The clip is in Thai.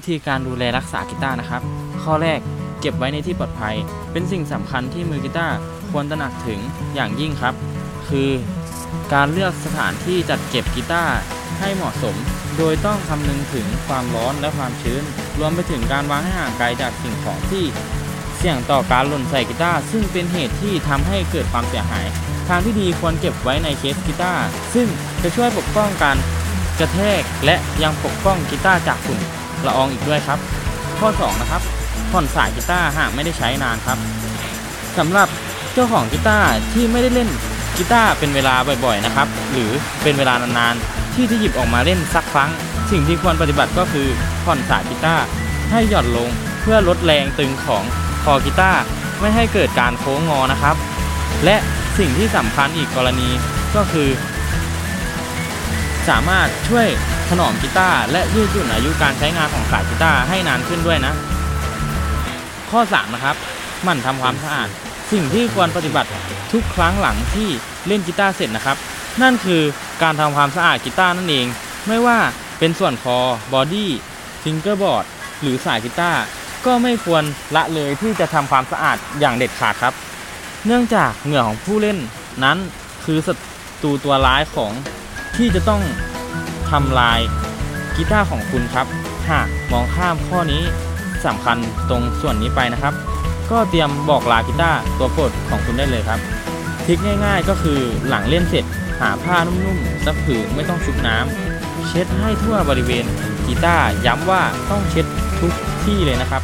วิธีการดูแลรักษากีตาร์นะครับ ข้อแรกเก็บไว้ในที่ปลอดภัย เป็นสิ่งสำคัญที่มือกีตาร์ควรตระหนักถึงอย่างยิ่งครับ คือการเลือกสถานที่จัดเก็บกีตาร์ให้เหมาะสม โดยต้องคำนึงถึงความร้อนและความชื้น รวมไปถึงการวางให้ห่างไกลจากสิ่งของที่เสี่ยงต่อการหล่นใส่กีตาร์ซึ่งเป็นเหตุที่ทำให้เกิดความเสียหาย ทางที่ดีควรเก็บไว้ในเคสกีตาร์ซึ่งจะช่วยปกป้องการกระแทกและยังปกป้องกีตาร์จากฝุ่น ละอองอีกด้วยครับ ข้อ 2 นะครับผ่อนสายกีตาร์หากไม่ได้ใช้นานครับสำหรับเจ้าของกีตาร์ที่ไม่ได้เล่นกีตาร์เป็นเวลาบ่อยๆนะครับ หรือเป็นเวลานานๆ ที่จะหยิบออกมาเล่นสักครั้ง สิ่งที่ควรปฏิบัติก็คือผ่อนสายกีตาร์ให้หย่อนลงเพื่อลดแรงตึงของคอกีตาร์ไม่ให้เกิดการโค้งงอนะครับ และสิ่งที่สำคัญอีกกรณีก็คือ สามารถช่วยถนอมกีตาร์และยืดหยุ่นอายุการใช้งานของสายกีตาร์ให้นานขึ้นด้วยนะ ข้อ 3 นะครับ หมั่นทำความสะอาด สิ่งที่ควรปฏิบัติทุกครั้งหลังที่เล่นกีตาร์เสร็จนะครับ นั่นคือการทำความสะอาดกีตาร์นั่นเอง ไม่ว่าเป็นส่วนคอ body fingerboard หรือสายกีตาร์ ก็ไม่ควรละเลยที่จะทำความสะอาดอย่างเด็ดขาดครับ เนื่องจากเหงื่อของผู้เล่นนั้นคือศัตรูตัวร้ายของ ที่จะต้องทำลายกีตาร์ของคุณครับ หากมองข้ามข้อนี้สำคัญตรงส่วนนี้ไปนะครับ ก็เตรียมบอกลากีตาร์ตัวโปรดของคุณได้เลยครับทริคง่ายๆ ก็คือหลังเล่นเสร็จหาผ้านุ่มๆสักผืนไม่ต้องชุบน้ำเช็ดให้ทั่วบริเวณกีตาร์ย้ำว่าต้องเช็ดทุกที่เลยนะครับ